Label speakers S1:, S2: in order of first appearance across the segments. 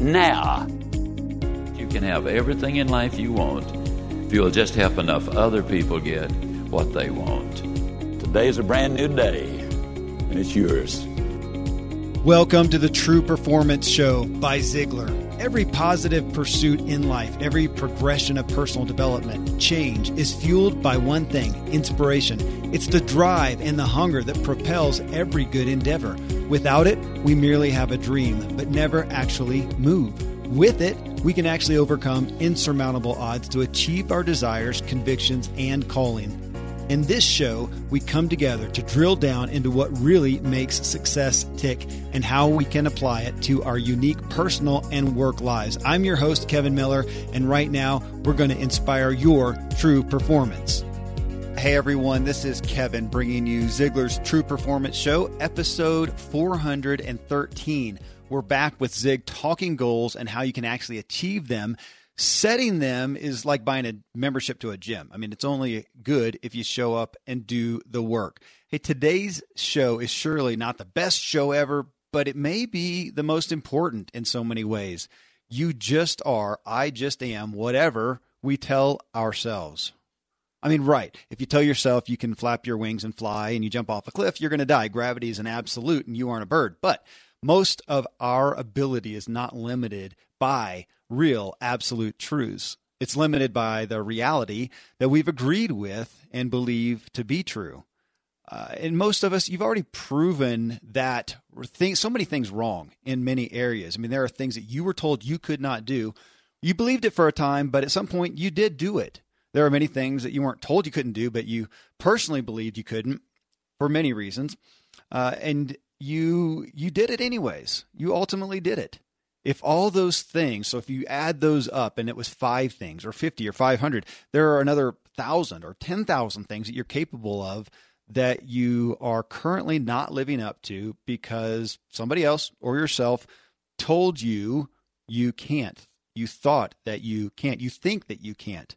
S1: now. You can have everything in life you want if you'll just help enough other people get what they want. Today is a brand new day, and it's yours.
S2: Welcome to the True Performance Show by Ziglar. Every positive pursuit in life, every progression of personal development, change is fueled by one thing inspiration. It's the drive and the hunger that propels every good endeavor. Without it, we merely have a dream, but never actually move. With it, we can actually overcome insurmountable odds to achieve our desires, convictions, and calling. In this show, we come together to drill down into what really makes success tick and how we can apply it to our unique personal and work lives. I'm your host, Kevin Miller, and right now we're going to inspire your true performance. Hey everyone, this is Kevin bringing you Ziglar's True Performance Show, episode 413. We're back with Zig talking goals and how you can actually achieve them setting them is like buying a membership to a gym. I mean, it's only good if you show up and do the work. Hey, today's show is surely not the best show ever, but it may be the most important in so many ways. You just are, I just am, whatever we tell ourselves. I mean, right. If you tell yourself you can flap your wings and fly and you jump off a cliff, you're going to die. Gravity is an absolute and you aren't a bird. But most of our ability is not limited by real absolute truths. It's limited by the reality that we've agreed with and believe to be true. Uh, and most of us, you've already proven that things, so many things wrong in many areas. I mean, there are things that you were told you could not do. You believed it for a time, but at some point you did do it. There are many things that you weren't told you couldn't do, but you personally believed you couldn't for many reasons. Uh, and you you did it anyways. You ultimately did it if all those things, so if you add those up and it was five things or 50 or 500, there are another thousand or 10,000 things that you're capable of that you are currently not living up to because somebody else or yourself told you you can't. You thought that you can't. You think that you can't.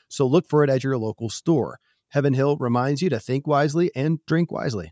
S3: So look for it at your local store. Heaven Hill reminds you to think wisely and drink wisely.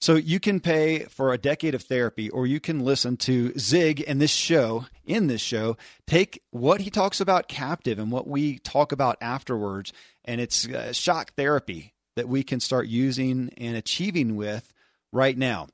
S2: So you can pay for a decade of therapy, or you can listen to Zig and this show. In this show, take what he talks about captive and what we talk about afterwards, and it's uh, shock therapy that we can start using and achieving with right now.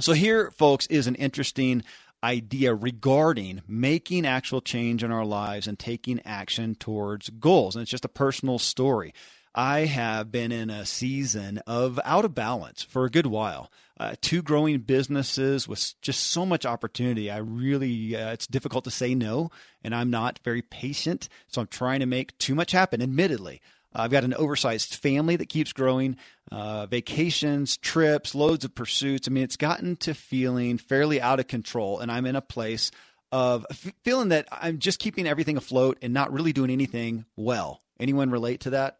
S2: So here, folks, is an interesting idea regarding making actual change in our lives and taking action towards goals. And it's just a personal story. I have been in a season of out of balance for a good while. Uh, two growing businesses with just so much opportunity. I really, uh, it's difficult to say no, and I'm not very patient. So I'm trying to make too much happen, admittedly. I've got an oversized family that keeps growing, uh, vacations, trips, loads of pursuits. I mean, it's gotten to feeling fairly out of control, and I'm in a place of feeling that I'm just keeping everything afloat and not really doing anything well. Anyone relate to that?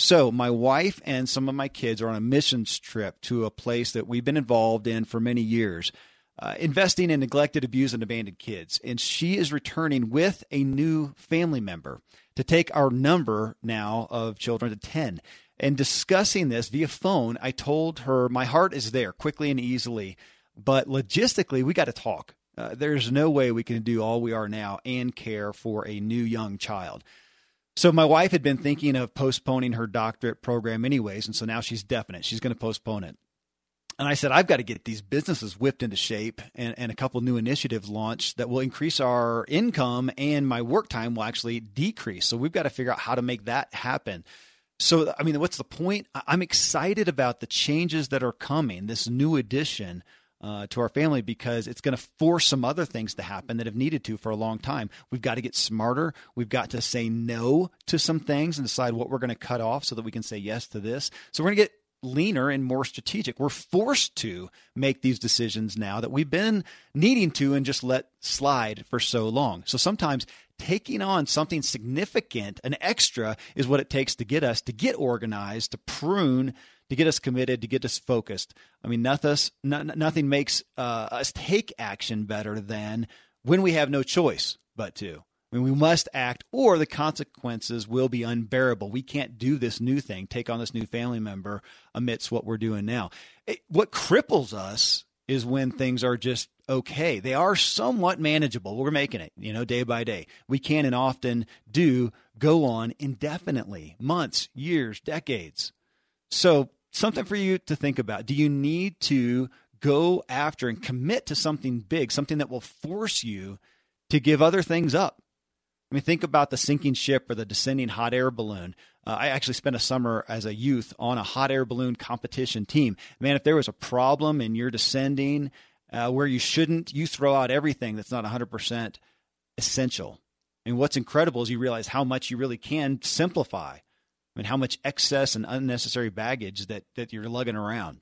S2: So, my wife and some of my kids are on a missions trip to a place that we've been involved in for many years, uh, investing in neglected, abused, and abandoned kids. And she is returning with a new family member to take our number now of children to 10. And discussing this via phone, I told her my heart is there quickly and easily, but logistically, we got to talk. Uh, there's no way we can do all we are now and care for a new young child. So my wife had been thinking of postponing her doctorate program anyways, and so now she's definite. She's going to postpone it. And I said, I've got to get these businesses whipped into shape and, and a couple new initiatives launched that will increase our income and my work time will actually decrease. So we've got to figure out how to make that happen. So, I mean, what's the point? I'm excited about the changes that are coming, this new addition uh, to our family because it's going to force some other things to happen that have needed to for a long time. We've got to get smarter. We've got to say no to some things and decide what we're going to cut off so that we can say yes to this. So we're going to get leaner and more strategic. We're forced to make these decisions now that we've been needing to and just let slide for so long. So sometimes taking on something significant, an extra, is what it takes to get us to get organized, to prune to get us committed, to get us focused. I mean, nothing, nothing makes uh, us take action better than when we have no choice but to. I mean, we must act, or the consequences will be unbearable. We can't do this new thing, take on this new family member amidst what we're doing now. It, what cripples us is when things are just okay. They are somewhat manageable. We're making it, you know, day by day. We can and often do go on indefinitely, months, years, decades. So something for you to think about. Do you need to go after and commit to something big, something that will force you to give other things up? I mean, think about the sinking ship or the descending hot air balloon. Uh, I actually spent a summer as a youth on a hot air balloon competition team. Man, if there was a problem and you're descending uh, where you shouldn't, you throw out everything that's not 100% essential. And what's incredible is you realize how much you really can simplify mean, how much excess and unnecessary baggage that, that you're lugging around.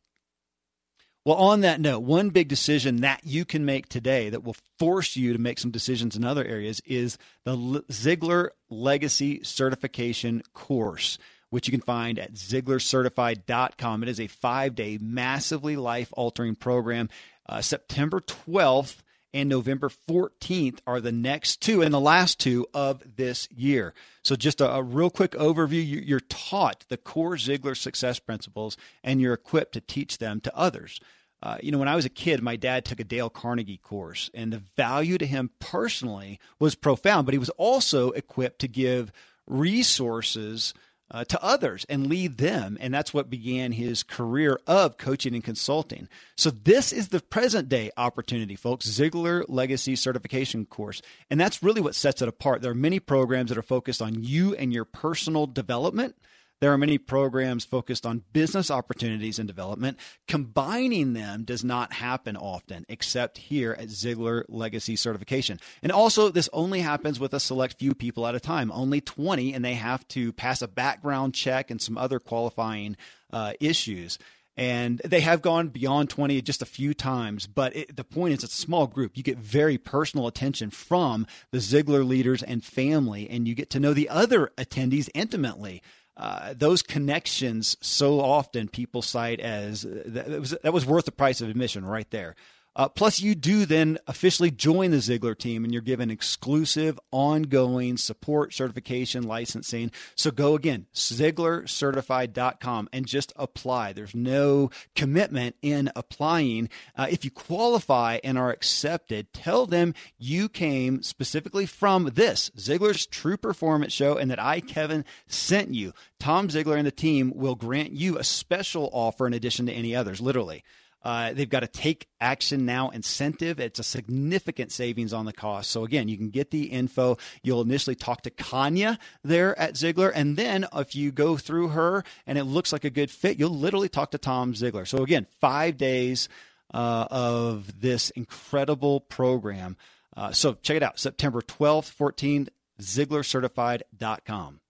S2: Well, on that note, one big decision that you can make today that will force you to make some decisions in other areas is the Ziglar Legacy Certification course, which you can find at ziglarcertified.com. It is a five day, massively life altering program. Uh, September 12th and November 14th are the next two and the last two of this year. So, just a, a real quick overview you're taught the core Ziglar success principles and you're equipped to teach them to others. Uh, you know, when I was a kid, my dad took a Dale Carnegie course, and the value to him personally was profound, but he was also equipped to give resources uh, to others and lead them. And that's what began his career of coaching and consulting. So, this is the present day opportunity, folks Ziglar Legacy Certification course. And that's really what sets it apart. There are many programs that are focused on you and your personal development. There are many programs focused on business opportunities and development. Combining them does not happen often, except here at Ziglar Legacy Certification. And also, this only happens with a select few people at a time, only 20, and they have to pass a background check and some other qualifying uh, issues and they have gone beyond 20 just a few times but it, the point is it's a small group you get very personal attention from the Ziglar leaders and family and you get to know the other attendees intimately uh, those connections so often people cite as that was, that was worth the price of admission right there. Uh, plus, you do then officially join the Ziglar team and you're given exclusive, ongoing support, certification, licensing. So go again, ZiglarCertified.com and just apply. There's no commitment in applying. Uh, if you qualify and are accepted, tell them you came specifically from this Ziglar's True Performance Show and that I, Kevin, sent you. Tom Ziglar and the team will grant you a special offer in addition to any others, literally. Uh, they've got a take action now incentive. It's a significant savings on the cost. So again, you can get the info. You'll initially talk to Kanya there at Ziglar. and then if you go through her and it looks like a good fit, you'll literally talk to Tom Ziglar. So again, five days uh, of this incredible program. Uh, so check it out September 12th, 14th, ZiglarCertified.com.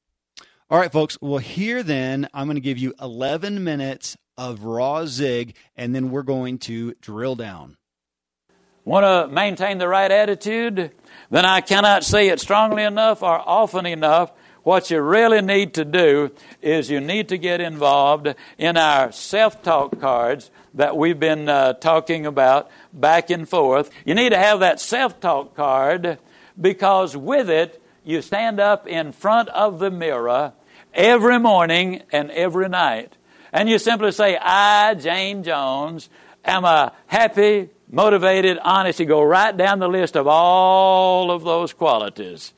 S2: All right, folks. Well, here then, I'm going to give you 11 minutes of raw zig, and then we're going to drill down.
S1: Want to maintain the right attitude? Then I cannot say it strongly enough or often enough. What you really need to do is you need to get involved in our self talk cards that we've been uh, talking about back and forth. You need to have that self talk card because with it, you stand up in front of the mirror every morning and every night. And you simply say, I, Jane Jones, am a happy, motivated, honest. You go right down the list of all of those qualities.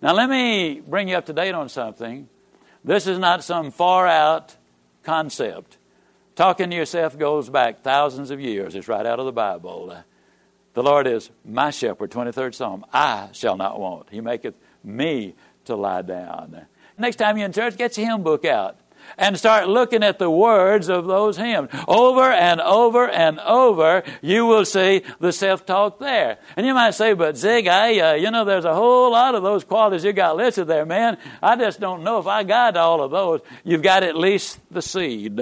S1: Now, let me bring you up to date on something. This is not some far out concept. Talking to yourself goes back thousands of years. It's right out of the Bible. Uh, the Lord is my shepherd, 23rd Psalm. I shall not want. He maketh me to lie down. Next time you're in church, get your hymn book out and start looking at the words of those hymns. Over and over and over, you will see the self-talk there. And you might say, but Zig, I, uh, you know, there's a whole lot of those qualities you got listed there, man. I just don't know if I got all of those. You've got at least the seed.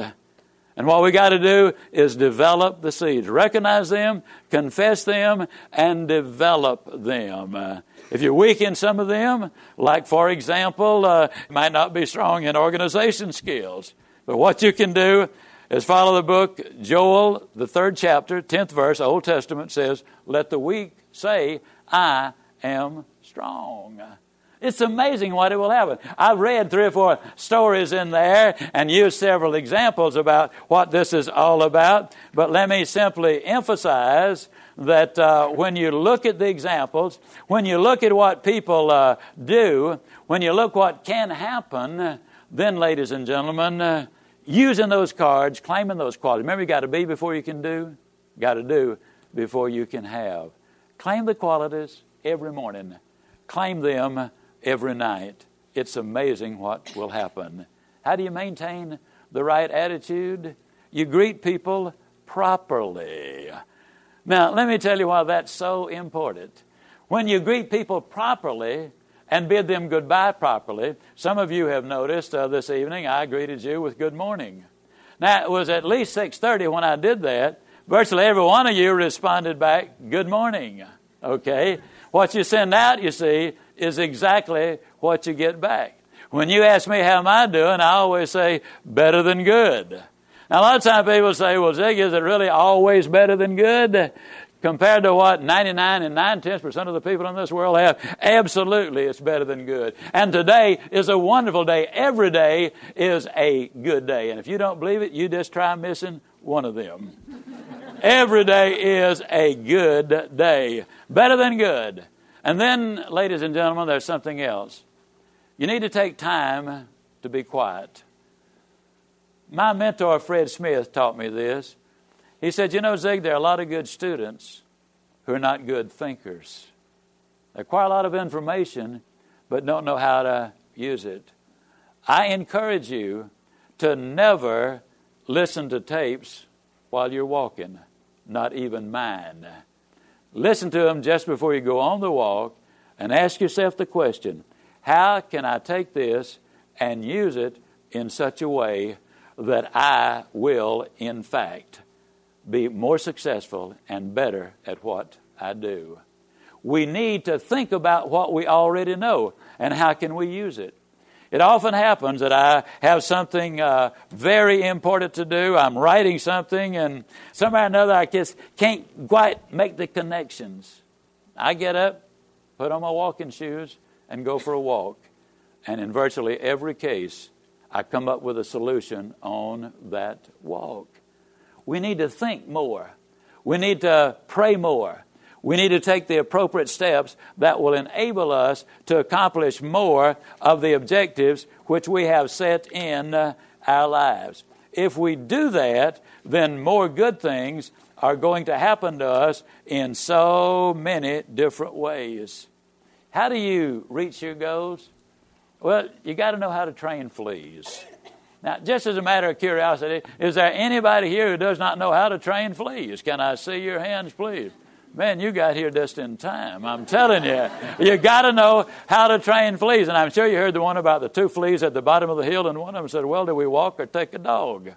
S1: And what we got to do is develop the seeds, recognize them, confess them, and develop them. If you're weak in some of them, like for example, uh, might not be strong in organization skills, but what you can do is follow the book Joel, the third chapter, tenth verse, Old Testament says, "Let the weak say, I am strong." It's amazing what it will happen. I've read three or four stories in there and used several examples about what this is all about, but let me simply emphasize that uh, when you look at the examples, when you look at what people uh, do, when you look what can happen, then, ladies and gentlemen, uh, using those cards, claiming those qualities. Remember, you got to be before you can do, got to do before you can have. Claim the qualities every morning. Claim them every night. It's amazing what will happen. How do you maintain the right attitude? You greet people properly. Now, let me tell you why that's so important. When you greet people properly and bid them goodbye properly, some of you have noticed uh, this evening I greeted you with good morning. Now, it was at least 6:30 when I did that. Virtually every one of you responded back, "Good morning." Okay? What you send out, you see, is exactly what you get back. When you ask me how am I doing, I always say better than good. Now, a lot of times people say, well, Zig, is it really always better than good? Compared to what 99 and 9 tenths percent of the people in this world have, absolutely it's better than good. And today is a wonderful day. Every day is a good day. And if you don't believe it, you just try missing one of them. Every day is a good day. Better than good. And then, ladies and gentlemen, there's something else. You need to take time to be quiet. My mentor, Fred Smith, taught me this. He said, You know, Zig, there are a lot of good students who are not good thinkers. They acquire a lot of information, but don't know how to use it. I encourage you to never listen to tapes while you're walking, not even mine. Listen to them just before you go on the walk and ask yourself the question how can I take this and use it in such a way that I will, in fact, be more successful and better at what I do? We need to think about what we already know and how can we use it. It often happens that I have something uh, very important to do. I'm writing something, and somehow or another I just can't quite make the connections. I get up, put on my walking shoes, and go for a walk. And in virtually every case, I come up with a solution on that walk. We need to think more. We need to pray more. We need to take the appropriate steps that will enable us to accomplish more of the objectives which we have set in uh, our lives. if we do that, then more good things are going to happen to us in so many different ways. How do you reach your goals? Well, you got to know how to train fleas. Now, just as a matter of curiosity, is there anybody here who does not know how to train fleas? Can I see your hands, please? Man, you got here just in time. I'm telling you, you got to know how to train fleas. And I'm sure you heard the one about the two fleas at the bottom of the hill, and one of them said, Well, do we walk or take a dog?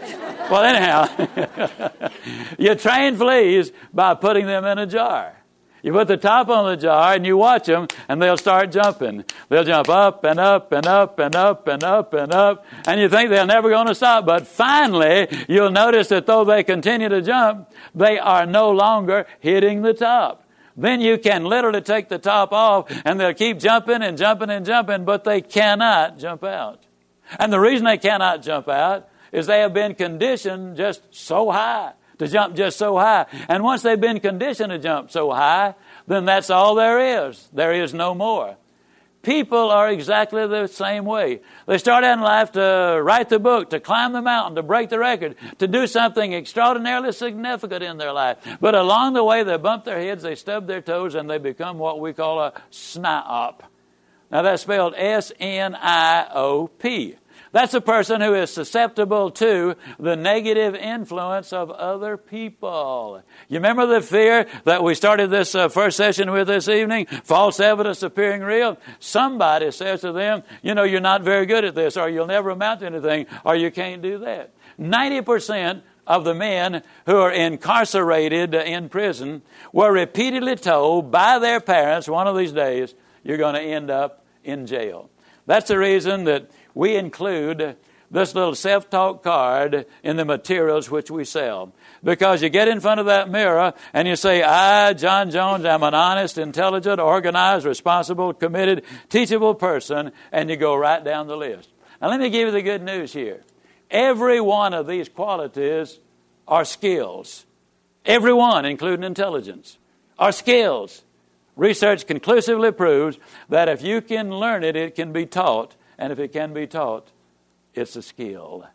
S1: well, anyhow, you train fleas by putting them in a jar. You put the top on the jar and you watch them, and they'll start jumping. They'll jump up and up and up and up and up and up, and you think they're never going to stop. But finally, you'll notice that though they continue to jump, they are no longer hitting the top. Then you can literally take the top off, and they'll keep jumping and jumping and jumping, but they cannot jump out. And the reason they cannot jump out is they have been conditioned just so high to jump just so high. And once they've been conditioned to jump so high, then that's all there is. There is no more. People are exactly the same way. They start out in life to write the book, to climb the mountain, to break the record, to do something extraordinarily significant in their life. But along the way, they bump their heads, they stub their toes, and they become what we call a sniop. Now that's spelled S N I O P. That's a person who is susceptible to the negative influence of other people. You remember the fear that we started this uh, first session with this evening? False evidence appearing real. Somebody says to them, you know, you're not very good at this, or you'll never amount to anything, or you can't do that. 90% of the men who are incarcerated in prison were repeatedly told by their parents one of these days, you're going to end up in jail. That's the reason that we include this little self talk card in the materials which we sell. Because you get in front of that mirror and you say, I, John Jones, am an honest, intelligent, organized, responsible, committed, teachable person, and you go right down the list. Now, let me give you the good news here. Every one of these qualities are skills. Every one, including intelligence, are skills. Research conclusively proves that if you can learn it, it can be taught and if it can be taught, it's a skill.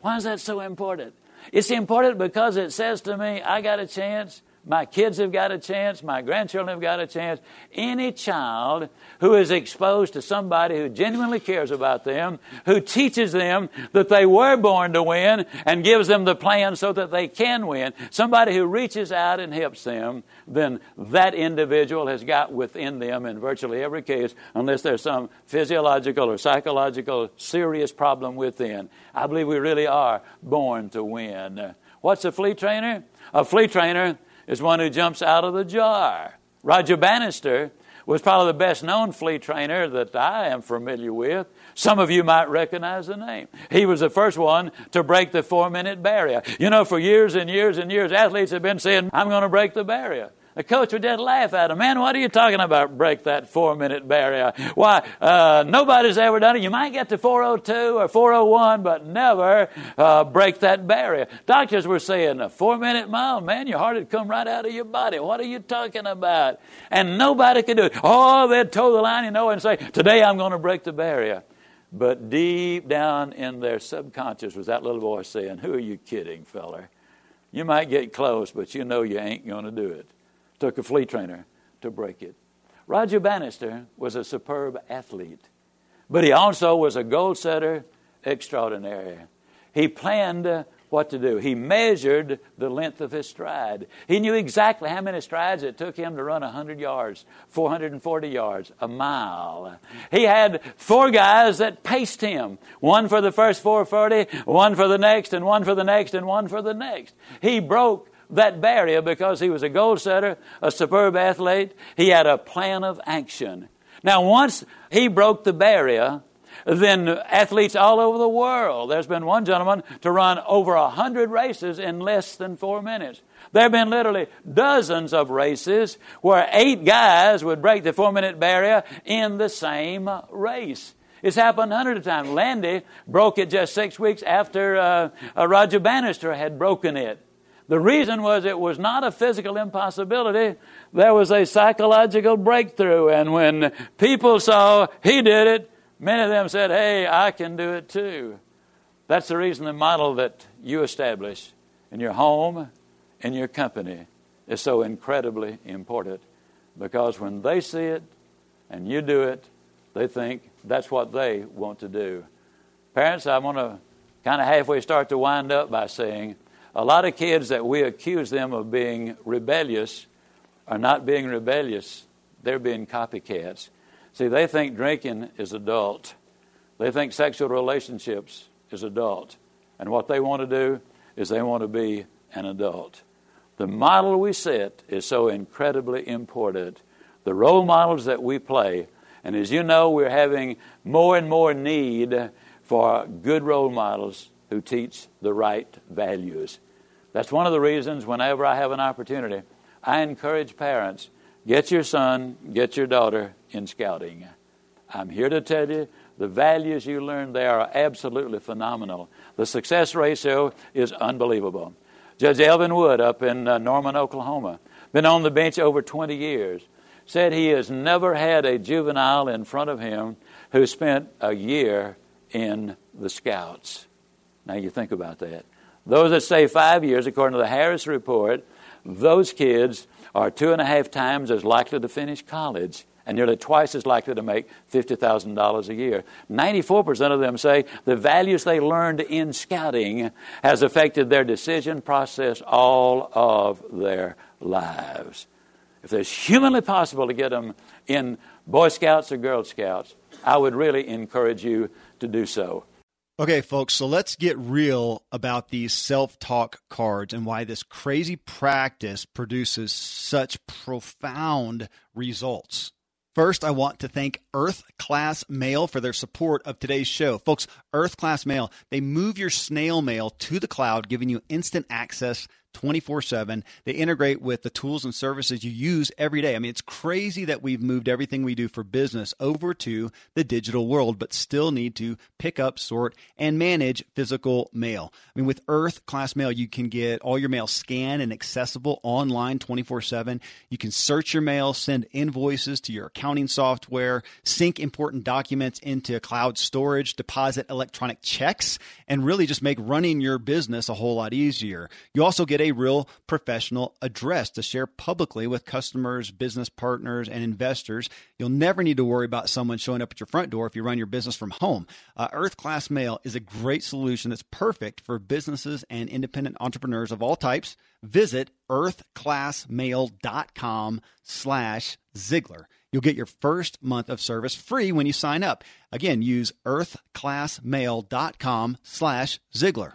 S1: Why is that so important? It's important because it says to me, I got a chance my kids have got a chance. My grandchildren have got a chance. Any child who is exposed to somebody who genuinely cares about them, who teaches them that they were born to win and gives them the plan so that they can win, somebody who reaches out and helps them, then that individual has got within them, in virtually every case, unless there's some physiological or psychological serious problem within. I believe we really are born to win. What's a flea trainer? A flea trainer is one who jumps out of the jar. Roger Bannister was probably the best known flea trainer that I am familiar with. Some of you might recognize the name. He was the first one to break the four minute barrier. You know, for years and years and years, athletes have been saying, I'm going to break the barrier. The coach would just laugh at him. Man, what are you talking about? Break that four minute barrier. Why, uh, nobody's ever done it. You might get to 402 or 401, but never uh, break that barrier. Doctors were saying, a four minute mile, man, your heart would come right out of your body. What are you talking about? And nobody could do it. Oh, they'd toe the line, you know, and say, today I'm going to break the barrier. But deep down in their subconscious was that little voice saying, Who are you kidding, feller? You might get close, but you know you ain't going to do it took a flea trainer to break it. Roger Bannister was a superb athlete, but he also was a goal setter extraordinary. He planned what to do. He measured the length of his stride. He knew exactly how many strides it took him to run 100 yards, 440 yards, a mile. He had four guys that paced him one for the first 440, one for the next, and one for the next, and one for the next. He broke that barrier because he was a goal setter, a superb athlete. He had a plan of action. Now, once he broke the barrier, then athletes all over the world. There's been one gentleman to run over a hundred races in less than four minutes. There have been literally dozens of races where eight guys would break the four minute barrier in the same race. It's happened hundreds of times. Landy broke it just six weeks after uh, uh, Roger Bannister had broken it. The reason was it was not a physical impossibility, there was a psychological breakthrough. And when people saw he did it, many of them said, Hey, I can do it too. That's the reason the model that you establish in your home, in your company, is so incredibly important. Because when they see it and you do it, they think that's what they want to do. Parents, I want to kind of halfway start to wind up by saying a lot of kids that we accuse them of being rebellious are not being rebellious, they're being copycats. See, they think drinking is adult. They think sexual relationships is adult. And what they want to do is they want to be an adult. The model we set is so incredibly important. The role models that we play, and as you know, we're having more and more need for good role models who teach the right values. That's one of the reasons, whenever I have an opportunity, I encourage parents get your son, get your daughter in scouting. I'm here to tell you the values you learn there are absolutely phenomenal. The success ratio is unbelievable. Judge Elvin Wood up in uh, Norman, Oklahoma, been on the bench over 20 years, said he has never had a juvenile in front of him who spent a year in the Scouts. Now you think about that. Those that say five years, according to the Harris Report, those kids are two and a half times as likely to finish college and nearly twice as likely to make $50,000 a year. 94% of them say the values they learned in scouting has affected their decision process all of their lives. If it's humanly possible to get them in Boy Scouts or Girl Scouts, I would really encourage you to do so.
S2: Okay, folks, so let's get real about these self talk cards and why this crazy practice produces such profound results. First, I want to thank Earth Class Mail for their support of today's show. Folks, Earth Class Mail, they move your snail mail to the cloud, giving you instant access 24 7. They integrate with the tools and services you use every day. I mean, it's crazy that we've moved everything we do for business over to the digital world, but still need to pick up, sort, and manage physical mail. I mean, with Earth Class Mail, you can get all your mail scanned and accessible online 24 7. You can search your mail, send invoices to your accounting software, sync important documents into cloud storage, deposit electronic checks, and really just make running your business a whole lot easier. You also get a real professional address to share publicly with customers, business partners, and investors. You'll never need to worry about someone showing up at your front door if you run your business from home. Uh, Earth Class Mail is a great solution that's perfect for businesses and independent entrepreneurs of all types. Visit earthclassmail.com slash Ziglar. You'll get your first month of service free when you sign up. Again, use earthclassmail.com slash Ziglar.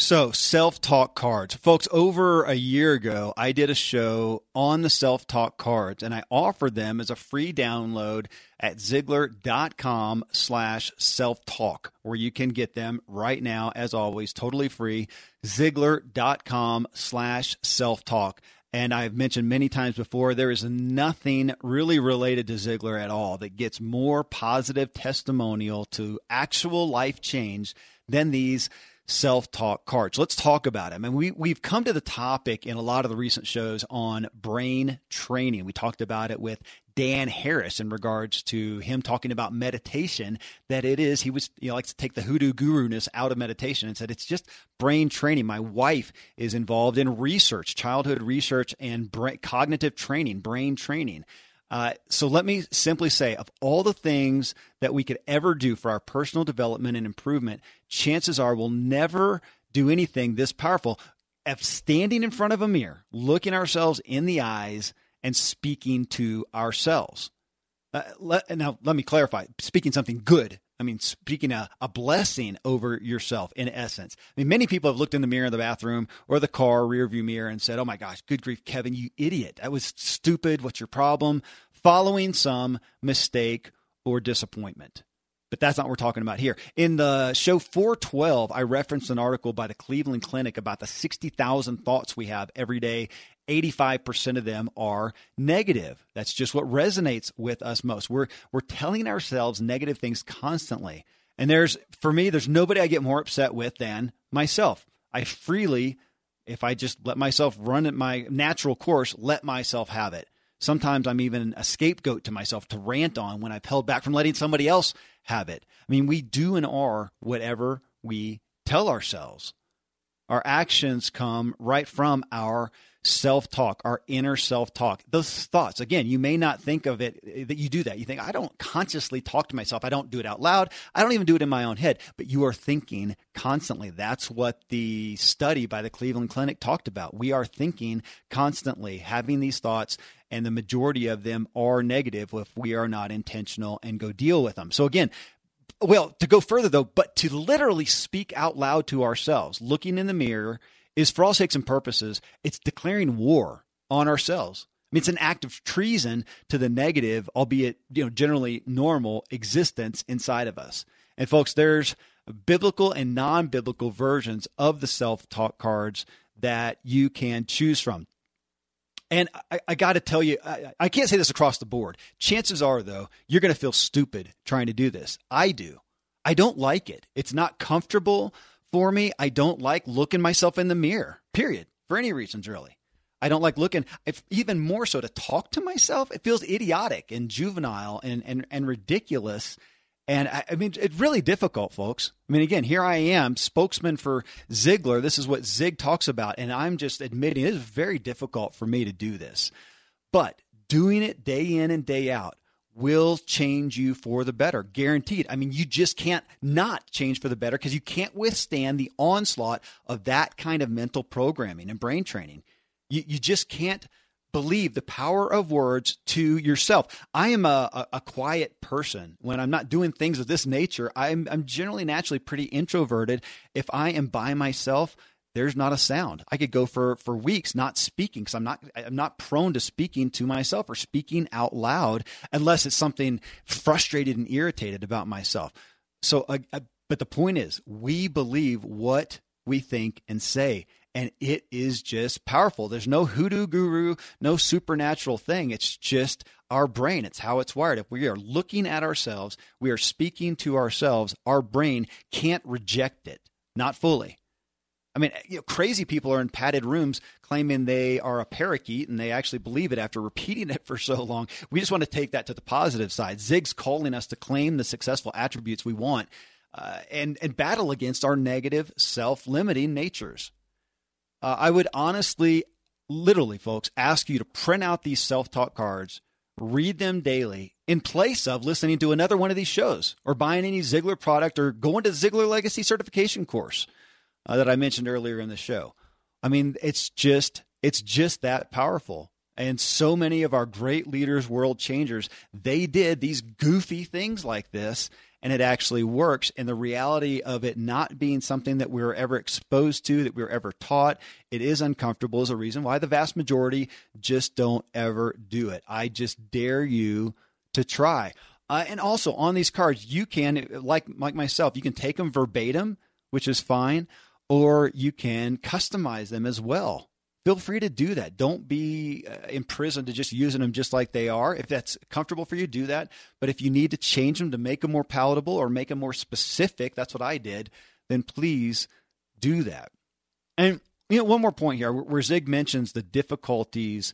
S2: So, self talk cards. Folks, over a year ago, I did a show on the self talk cards and I offered them as a free download at Ziglar.com slash self talk, where you can get them right now, as always, totally free. Ziglar.com slash self talk. And I've mentioned many times before, there is nothing really related to Ziglar at all that gets more positive testimonial to actual life change than these self talk cards. Let's talk about them. And we, we've come to the topic in a lot of the recent shows on brain training. We talked about it with Dan Harris in regards to him talking about meditation, that it is, he was, you know, likes to take the hoodoo guru ness out of meditation and said it's just brain training. My wife is involved in research, childhood research and brain, cognitive training, brain training. Uh, so let me simply say of all the things that we could ever do for our personal development and improvement, chances are we'll never do anything this powerful of standing in front of a mirror, looking ourselves in the eyes, and speaking to ourselves. Uh, let, now, let me clarify speaking something good I mean, speaking a, a blessing over yourself in essence. I mean, many people have looked in the mirror in the bathroom or the car rearview mirror and said, Oh my gosh, good grief, Kevin, you idiot. That was stupid. What's your problem? Following some mistake or disappointment. But that's not what we're talking about here. In the show 412, I referenced an article by the Cleveland Clinic about the 60,000 thoughts we have every day 85% of them are negative. That's just what resonates with us most. We're we're telling ourselves negative things constantly. And there's for me there's nobody I get more upset with than myself. I freely if I just let myself run at my natural course, let myself have it. Sometimes I'm even a scapegoat to myself to rant on when I've held back from letting somebody else have it. I mean, we do and are whatever we tell ourselves. Our actions come right from our self talk, our inner self talk. Those thoughts, again, you may not think of it eh, that you do that. You think, I don't consciously talk to myself. I don't do it out loud. I don't even do it in my own head, but you are thinking constantly. That's what the study by the Cleveland Clinic talked about. We are thinking constantly, having these thoughts, and the majority of them are negative if we are not intentional and go deal with them. So, again, well, to go further though, but to literally speak out loud to ourselves, looking in the mirror is for all sakes and purposes, it's declaring war on ourselves. I mean, it's an act of treason to the negative, albeit you know generally normal existence inside of us. And folks, there's biblical and non-biblical versions of the self-talk cards that you can choose from. And I, I got to tell you, I, I can't say this across the board. Chances are, though, you're going to feel stupid trying to do this. I do. I don't like it. It's not comfortable for me. I don't like looking myself in the mirror, period, for any reasons, really. I don't like looking, if, even more so to talk to myself. It feels idiotic and juvenile and, and, and ridiculous. And I, I, mean, it's really difficult, folks. I mean, again, here I am, spokesman for Ziglar. This is what Zig talks about. And I'm just admitting it is very difficult for me to do this. But doing it day in and day out, will change you for the better, guaranteed. I mean, you just can't not change for the better because you can't withstand the onslaught of that kind of mental programming and brain training. You, you just can't believe the power of words to yourself. I am a, a, a, quiet person. When I'm not doing things of this nature, I'm, I'm generally naturally pretty introverted. If I am by myself, there's not a sound. I could go for for weeks not speaking because I'm not I'm not prone to speaking to myself or speaking out loud unless it's something frustrated and irritated about myself. So, uh, uh, but the point is, we believe what we think and say, and it is just powerful. There's no hoodoo guru, no supernatural thing. It's just our brain. It's how it's wired. If we are looking at ourselves, we are speaking to ourselves. Our brain can't reject it, not fully. I mean, you know, crazy people are in padded rooms claiming they are a parakeet and they actually believe it after repeating it for so long. We just want to take that to the positive side. Zig's calling us to claim the successful attributes we want uh, and, and battle against our negative, self limiting natures. Uh, I would honestly, literally, folks, ask you to print out these self talk cards, read them daily in place of listening to another one of these shows or buying any Ziglar product or going to Ziglar Legacy certification course uh, that I mentioned earlier in the show. I mean, it's just it's just that powerful. And so many of our great leaders, world changers, they did these goofy things like this, and it actually works. And the reality of it not being something that we were ever exposed to, that we were ever taught, it is uncomfortable is a reason why the vast majority just don't ever do it. I just dare you to try. Uh, and also on these cards, you can, like like myself, you can take them verbatim, which is fine or you can customize them as well. Feel free to do that. Don't be uh, imprisoned to just using them just like they are. If that's comfortable for you, do that. But if you need to change them to make them more palatable or make them more specific, that's what I did, then please do that. And you know, one more point here where Zig mentions the difficulties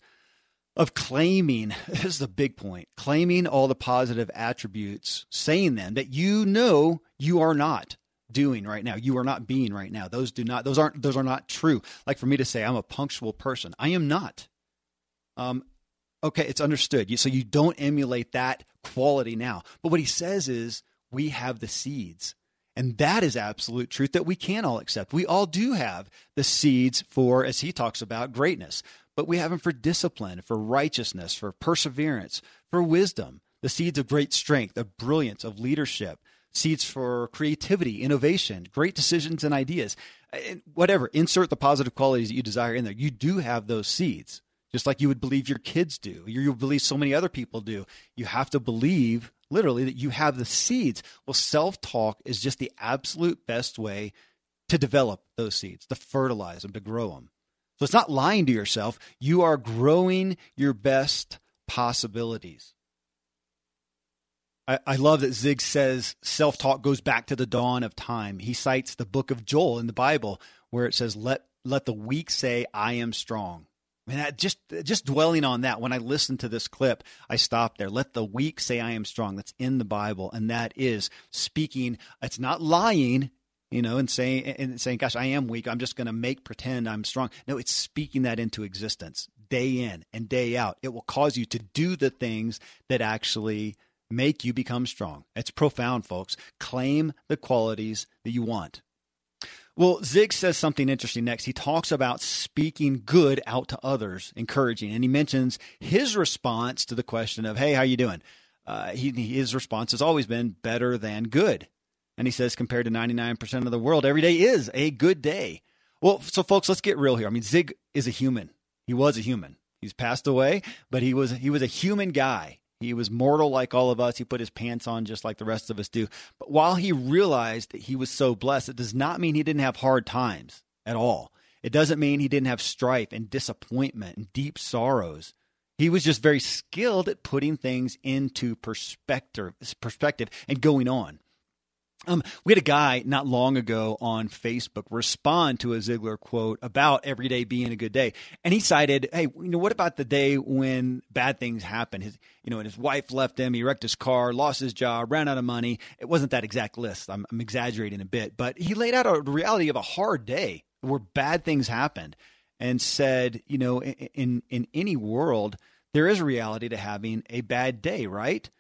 S2: of claiming this is the big point claiming all the positive attributes saying them that you know you are not doing right now. You are not being right now. Those do not those aren't those are not true. Like for me to say I'm a punctual person. I am not. Um okay, it's understood. You, So you don't emulate that quality now. But what he says is we have the seeds. And that is absolute truth that we can all accept. We all do have the seeds for, as he talks about, greatness, but we have them for discipline, for righteousness, for perseverance, for wisdom, the seeds of great strength, of brilliance, of leadership, seeds for creativity, innovation, great decisions and ideas. Whatever, insert the positive qualities that you desire in there. You do have those seeds, just like you would believe your kids do. You believe so many other people do. You have to believe literally that you have the seeds. Well, self talk is just the absolute best way to develop those seeds, to fertilize them, to grow them. So it's not lying to yourself. You are growing your best possibilities. I, I love that Zig says self talk goes back to the dawn of time. He cites the book of Joel in the Bible where it says, Let let the weak say, I am strong. That just just dwelling on that. When I listened to this clip, I stopped there. Let the weak say, "I am strong." That's in the Bible, and that is speaking. It's not lying, you know, and saying and saying, "Gosh, I am weak. I'm just going to make pretend I'm strong." No, it's speaking that into existence day in and day out. It will cause you to do the things that actually make you become strong. It's profound, folks. Claim the qualities that you want. Well, Zig says something interesting next. He talks about speaking good out to others, encouraging, and he mentions his response to the question of, "Hey, how you doing?" Uh, he, his response has always been better than good, and he says compared to 99% of the world, every day is a good day. Well, so folks, let's get real here. I mean, Zig is a human. He was a human. He's passed away, but he was he was a human guy. He was mortal like all of us. He put his pants on just like the rest of us do. But while he realized that he was so blessed, it does not mean he didn't have hard times at all. It doesn't mean he didn't have strife and disappointment and deep sorrows. He was just very skilled at putting things into perspective, perspective and going on. Um, we had a guy not long ago on Facebook respond to a Ziglar quote about every day being a good day, and he cited, "Hey, you know, what about the day when bad things happened? His, you know, and his wife left him, he wrecked his car, lost his job, ran out of money. It wasn't that exact list. I'm, I'm exaggerating a bit, but he laid out a reality of a hard day where bad things happened, and said, you know, in in, in any world, there is a reality to having a bad day, right?"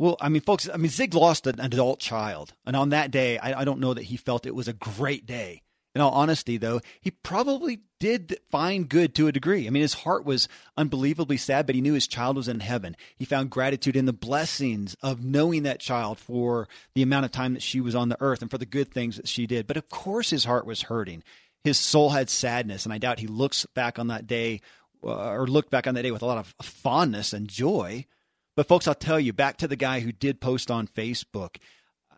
S2: Well, I mean, folks, I mean, Zig lost an adult child. And on that day, I, I, don't know that he felt it was a great day. In all honesty, though, he probably did find good to a degree. I mean, his heart was unbelievably sad, but he knew his child was in heaven. He found gratitude in the blessings of knowing that child for the amount of time that she was on the earth and for the good things that she did. But of course, his heart was hurting. His soul had sadness, and I doubt he looks back on that day uh, or looked back on that day with a lot of fondness and joy. But folks, I'll tell you, back to the guy who did post on Facebook,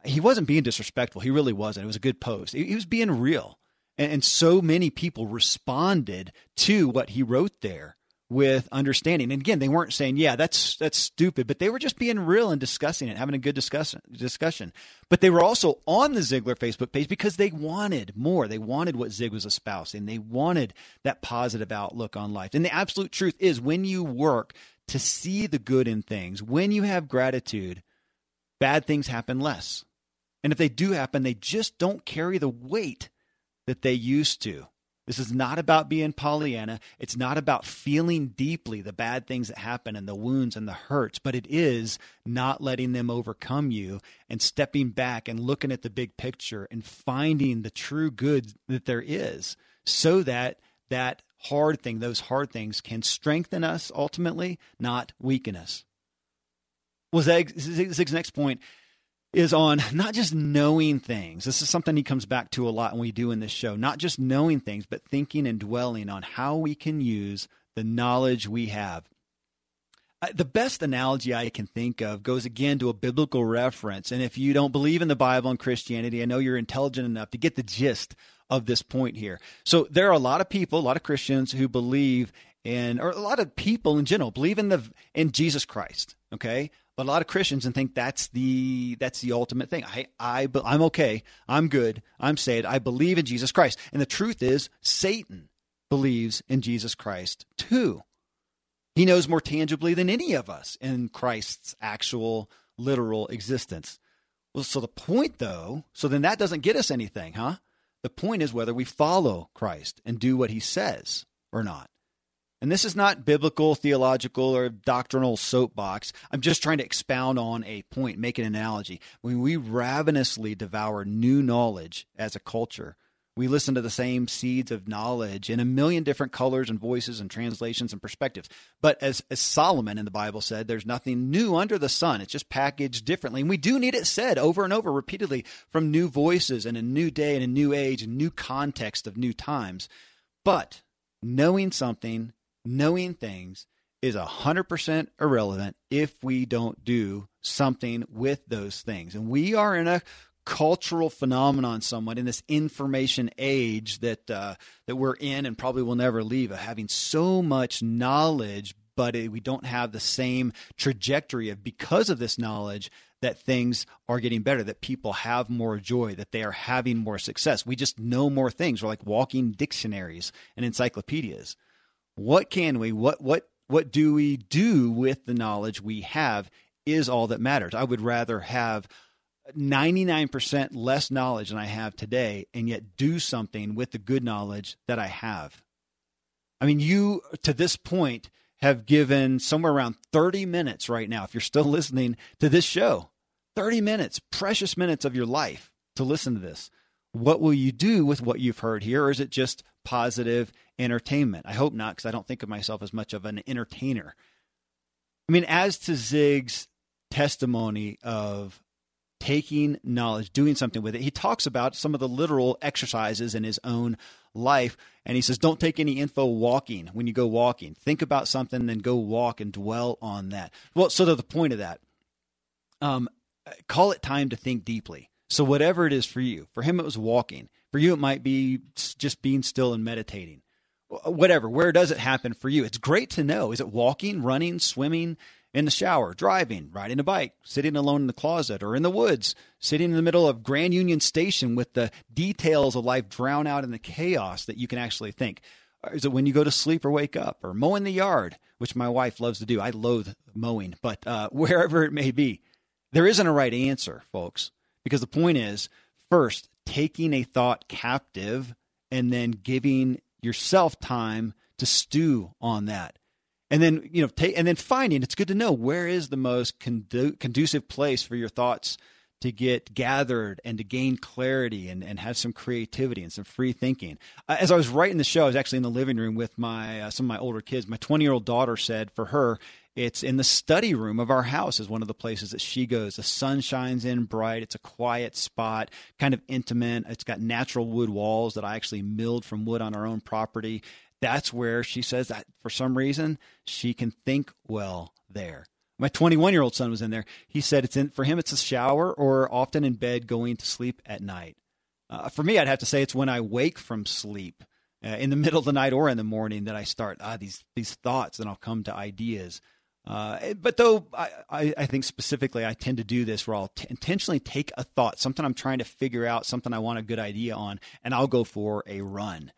S2: he wasn't being disrespectful. He really wasn't. It was a good post. He was being real. And so many people responded to what he wrote there with understanding. And again, they weren't saying, "Yeah, that's that's stupid," but they were just being real and discussing it, having a good discussion. Discussion. But they were also on the Ziglar Facebook page because they wanted more. They wanted what Zig was espousing. They wanted that positive outlook on life. And the absolute truth is, when you work to see the good in things, when you have gratitude, bad things happen less. And if they do happen, they just don't carry the weight that they used to. This is not about being Pollyanna. It's not about feeling deeply the bad things that happen and the wounds and the hurts, but it is not letting them overcome you and stepping back and looking at the big picture and finding the true good that there is so that that hard thing, those hard things can strengthen us ultimately, not weaken us. Well, Zig's next point is on not just knowing things. This is something he comes back to a lot when we do in this show. Not just knowing things, but thinking and dwelling on how we can use the knowledge we have. Uh, the best analogy I can think of goes again to a biblical reference. And if you don't believe in the Bible and Christianity, I know you're intelligent enough to get the gist of this point here. So there are a lot of people, a lot of Christians who believe in, or a lot of people in general believe in the in Jesus Christ. Okay, but a lot of Christians and think that's the that's the ultimate thing. I I I'm okay. I'm good. I'm saved. I believe in Jesus Christ. And the truth is, Satan believes in Jesus Christ too. He knows more tangibly than any of us in Christ's actual literal existence. Well, so the point though, so then that doesn't get us anything, huh? The point is whether we follow Christ and do what he says or not. And this is not biblical, theological, or doctrinal soapbox. I'm just trying to expound on a point, make an analogy. When we ravenously devour new knowledge as a culture, we listen to the same seeds of knowledge in a million different colors and voices and translations and perspectives. But as, as Solomon in the Bible said, there's nothing new under the sun. It's just packaged differently. And we do need it said over and over repeatedly from new voices and a new day and a new age and new context of new times. But knowing something knowing things is 100% irrelevant if we don't do something with those things. And we are in a cultural phenomenon somewhat in this information age that uh, that we're in and probably will never leave of having so much knowledge but we don't have the same trajectory of because of this knowledge that things are getting better, that people have more joy, that they are having more success. We just know more things. We're like walking dictionaries and encyclopedias what can we what what what do we do with the knowledge we have is all that matters. I would rather have 99% less knowledge than I have today and yet do something with the good knowledge that I have. I mean, you to this point have given somewhere around 30 minutes right now, if you're still listening to this show, 30 minutes, precious minutes of your life to listen to this. What will you do with what you've heard here? Or is it just positive entertainment. I hope not, because I don't think of myself as much of an entertainer. I mean, as to Zig's testimony of taking knowledge, doing something with it, he talks about some of the literal exercises in his own life. And he says, don't take any info walking when you go walking. Think about something, then go walk and dwell on that. Well, so to the point of that, um, call it time to think deeply. So, whatever it is for you, for him, it was walking. For you, it might be just being still and meditating. Whatever. Where does it happen for you? It's great to know. Is it walking, running, swimming, in the shower, driving, riding a bike, sitting alone in the closet, or in the woods, sitting in the middle of Grand Union Station with the details of life drown out in the chaos that you can actually think? Is it when you go to sleep or wake up, or mowing the yard, which my wife loves to do? I loathe mowing, but uh, wherever it may be, there isn't a right answer, folks, because the point is first, taking a thought captive and then giving yourself time to stew on that and then you know take and then finding it's good to know where is the most condu- conducive place for your thoughts to get gathered and to gain clarity and, and have some creativity and some free thinking. Uh, as I was writing the show, I was actually in the living room with my uh, some of my older kids. My 20 year old daughter said for her, it's in the study room of our house is one of the places that she goes. The sun shines in bright. It's a quiet spot, kind of intimate. It's got natural wood walls that I actually milled from wood on our own property. That's where she says that for some reason she can think well there. My 21 year old son was in there. He said it's in for him. It's a shower or often in bed going to sleep at night. Uh, for me, I'd have to say it's when I wake from sleep uh, in the middle of the night or in the morning that I start ah, these these thoughts, and I'll come to ideas. Uh, but though I, I, I, think specifically, I tend to do this where I'll t- intentionally take a thought, something I'm trying to figure out, something I want a good idea on, and I'll go for a run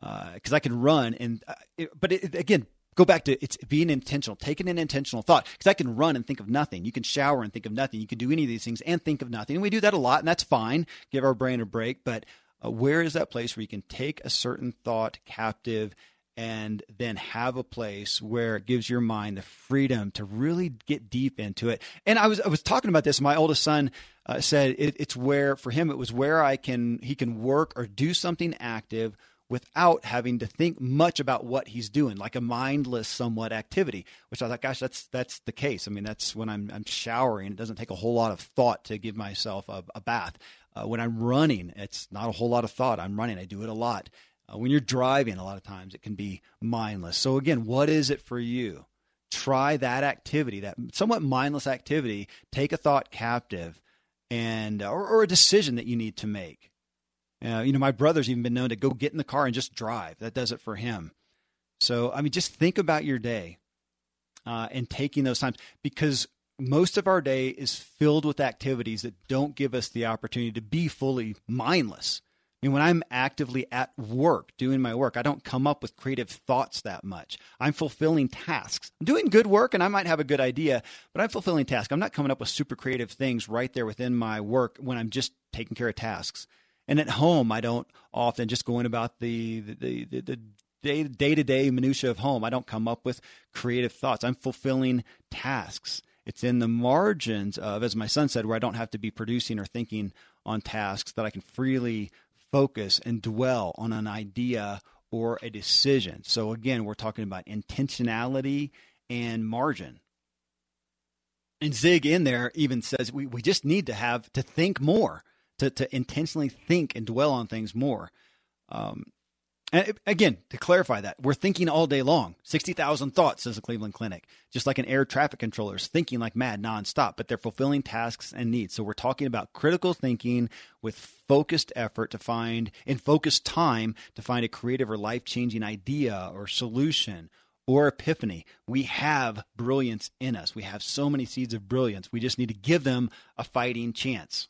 S2: because uh, I can run. And uh, it, but it, again, go back to it's being intentional, taking an intentional thought because I can run and think of nothing. You can shower and think of nothing. You can do any of these things and think of nothing. And we do that a lot, and that's fine. Give our brain a break, but uh, where is that place where you can take a certain thought captive and then have a place where it gives your mind the freedom to really get deep into it. And I was I was talking about this. My oldest son uh, said it, it's where for him it was where I can he can work or do something active without having to think much about what he's doing, like a mindless somewhat activity. Which I thought, gosh, that's that's the case. I mean, that's when I'm I'm showering. It doesn't take a whole lot of thought to give myself a, a bath. Uh, when I'm running, it's not a whole lot of thought. I'm running. I do it a lot. Uh, when you're driving, a lot of times it can be mindless. So, again, what is it for you? Try that activity, that somewhat mindless activity. Take a thought captive, and or, or a decision that you need to make. Uh, you know, my brother's even been known to go get in the car and just drive. That does it for him. So, I mean, just think about your day uh, and taking those times because most of our day is filled with activities that don't give us the opportunity to be fully mindless I mean, when I'm actively at work doing my work, I don't come up with creative thoughts that much. I'm fulfilling tasks. I'm doing good work and I might have a good idea, but I'm fulfilling tasks. I'm not coming up with super creative things right there within my work when I'm just taking care of tasks. And at home, I don't often just going about the the the, the day to day minutia of home. I don't come up with creative thoughts. I'm fulfilling tasks. It's in the margins of, as my son said, where I don't have to be producing or thinking on tasks that I can freely focus and dwell on an idea or a decision. So, again, we're talking about intentionality and margin. And Zig in there even says we, we just need to have to think more, to, to intentionally think and dwell on things more. Um, and again, to clarify that, we're thinking all day long. 60,000 thoughts, says the Cleveland Clinic. Just like an air traffic controller is thinking like mad nonstop, but they're fulfilling tasks and needs. So we're talking about critical thinking with focused effort to find, in focused time, to find a creative or life changing idea or solution or epiphany. We have brilliance in us. We have so many seeds of brilliance. We just need to give them a fighting chance.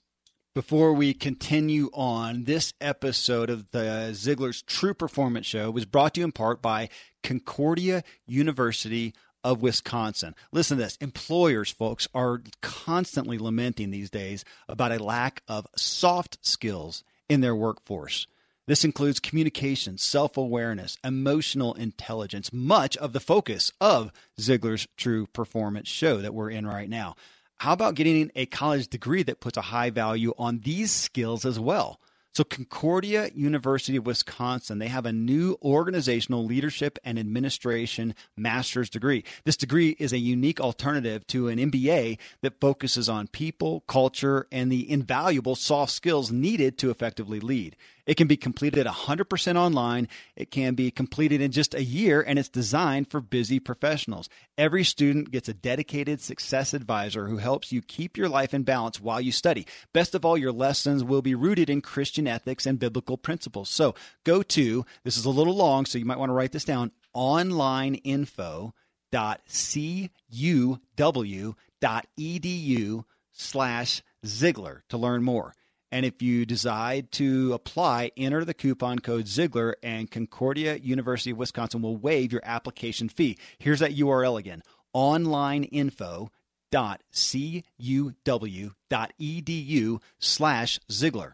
S2: Before we continue on, this episode of the Ziglar's True Performance Show was brought to you in part by Concordia University of Wisconsin. Listen to this. Employers, folks, are constantly lamenting these days about a lack of soft skills in their workforce. This includes communication, self awareness, emotional intelligence, much of the focus of Ziglar's True Performance Show that we're in right now. How about getting a college degree that puts a high value on these skills as well? So, Concordia University of Wisconsin, they have a new organizational leadership and administration master's degree. This degree is a unique alternative to an MBA that focuses on people, culture, and the invaluable soft skills needed to effectively lead. It can be completed 100% online. It can be completed in just a year, and it's designed for busy professionals. Every student gets a dedicated success advisor who helps you keep your life in balance while you study. Best of all, your lessons will be rooted in Christian ethics and biblical principles. So go to, this is a little long, so you might want to write this down, onlineinfo.cuw.edu slash Ziglar to learn more. And if you decide to apply, enter the coupon code Ziglar, and Concordia University of Wisconsin will waive your application fee. Here's that URL again onlineinfo.cuw.edu slash Ziglar.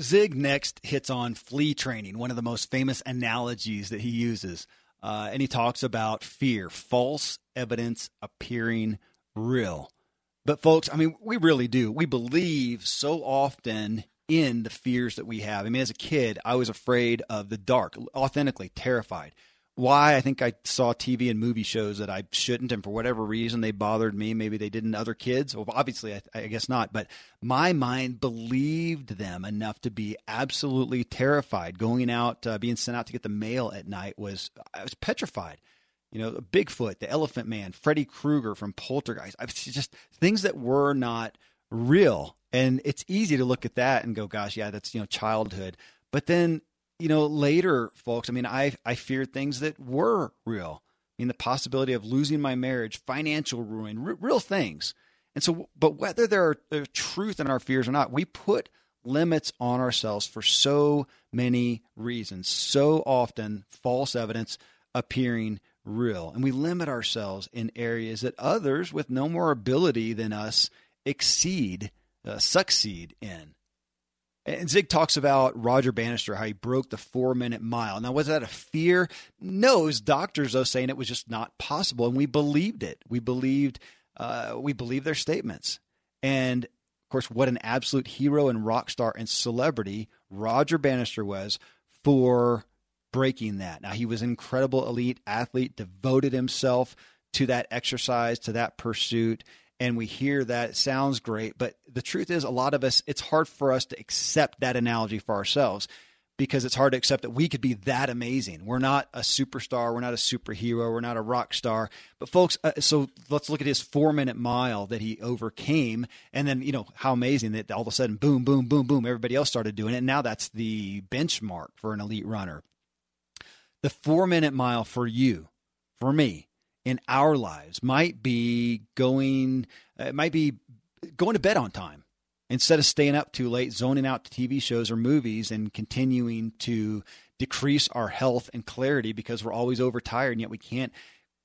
S2: Zig next hits on flea training, one of the most famous analogies that he uses. Uh, and he talks about fear, false evidence appearing real. But folks, I mean, we really do. We believe so often in the fears that we have. I mean, as a kid, I was afraid of the dark, authentically terrified. Why? I think I saw TV and movie shows that I shouldn't, and for whatever reason, they bothered me. Maybe they didn't other kids. Well, obviously, I, I guess not. But my mind believed them enough to be absolutely terrified. Going out, uh, being sent out to get the mail at night was I was petrified you know, Bigfoot, the Elephant Man, Freddy Krueger from Poltergeist. I just things that were not real. And it's easy to look at that and go, gosh, yeah, that's, you know, childhood. But then you know, later, folks, I mean, I, I feared things that were real. I mean, the possibility of losing my marriage, financial ruin, r- real things. And so, but whether there are, truth in our fears or not, we put limits on ourselves for so many reasons. So often, false evidence appearing real. And we limit ourselves in areas that others with no more ability than us exceed, uh, succeed in. And Zig talks about Roger Bannister, how he broke the four minute mile. Now, was that a fear? No, his doctors, though, saying it was just not possible. And we believed it. We believed, uh, we believed their statements. And of course, what an absolute hero and rock star and celebrity Roger Bannister was for breaking that. Now, he was an incredible elite athlete, devoted himself to that exercise, to that pursuit and we hear that it sounds great but the truth is a lot of us it's hard for us to accept that analogy for ourselves because it's hard to accept that we could be that amazing we're not a superstar we're not a superhero we're not a rock star but folks uh, so let's look at his four minute mile that he overcame and then you know how amazing that all of a sudden boom boom boom boom everybody else started doing it and now that's the benchmark for an elite runner the four minute mile for you for me in our lives might be going uh, it might be going to bed on time instead of staying up too late zoning out to TV shows or movies and continuing to decrease our health and clarity because we're always overtired and yet we can't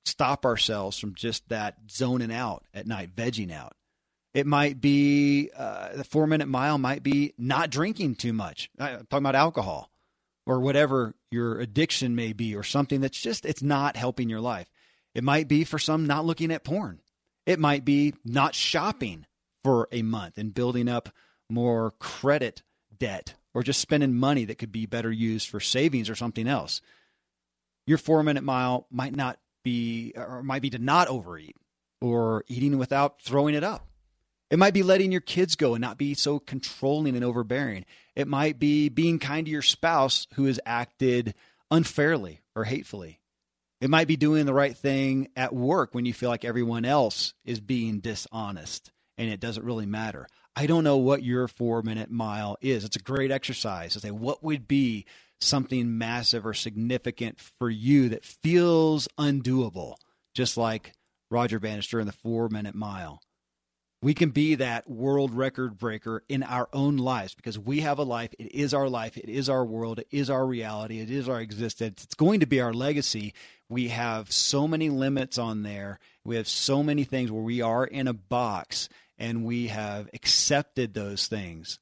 S2: stop ourselves from just that zoning out at night vegging out. It might be uh, the four minute mile might be not drinking too much. I'm talking about alcohol or whatever your addiction may be or something that's just it's not helping your life it might be for some not looking at porn. It might be not shopping for a month and building up more credit debt or just spending money that could be better used for savings or something else. Your four minute mile might not be, or might be to not overeat or eating without throwing it up. It might be letting your kids go and not be so controlling and overbearing. It might be being kind to your spouse who has acted unfairly or hatefully. It might be doing the right thing at work when you feel like everyone else is being dishonest and it doesn't really matter. I don't know what your four minute mile is. It's a great exercise to say what would be something massive or significant for you that feels undoable, just like Roger Bannister in the four minute mile. We can be that world record breaker in our own lives because we have a life. It is our life. It is our world. It is our reality. It is our existence. It's going to be our legacy. We have so many limits on there. We have so many things where we are in a box and we have accepted those things.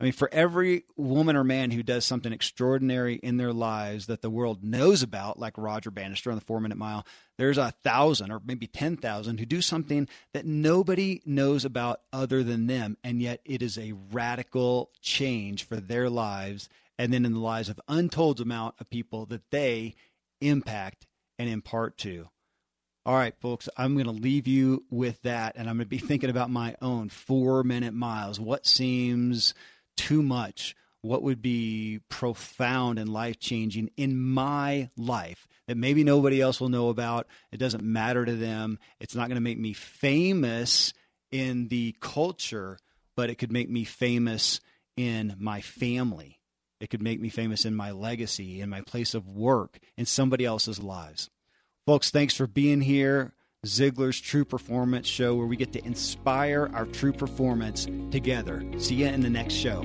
S2: I mean, for every woman or man who does something extraordinary in their lives that the world knows about, like Roger Bannister on the four minute mile, there's a thousand or maybe 10,000 who do something that nobody knows about other than them. And yet it is a radical change for their lives and then in the lives of untold amount of people that they impact and impart to. All right, folks, I'm going to leave you with that. And I'm going to be thinking about my own four minute miles. What seems too much, what would be profound and life changing in my life that maybe nobody else will know about. It doesn't matter to them. It's not going to make me famous in the culture, but it could make me famous in my family. It could make me famous in my legacy, in my place of work, in somebody else's lives. Folks, thanks for being here. Ziglar's True Performance Show, where we get to inspire our true performance together. See you in the next show.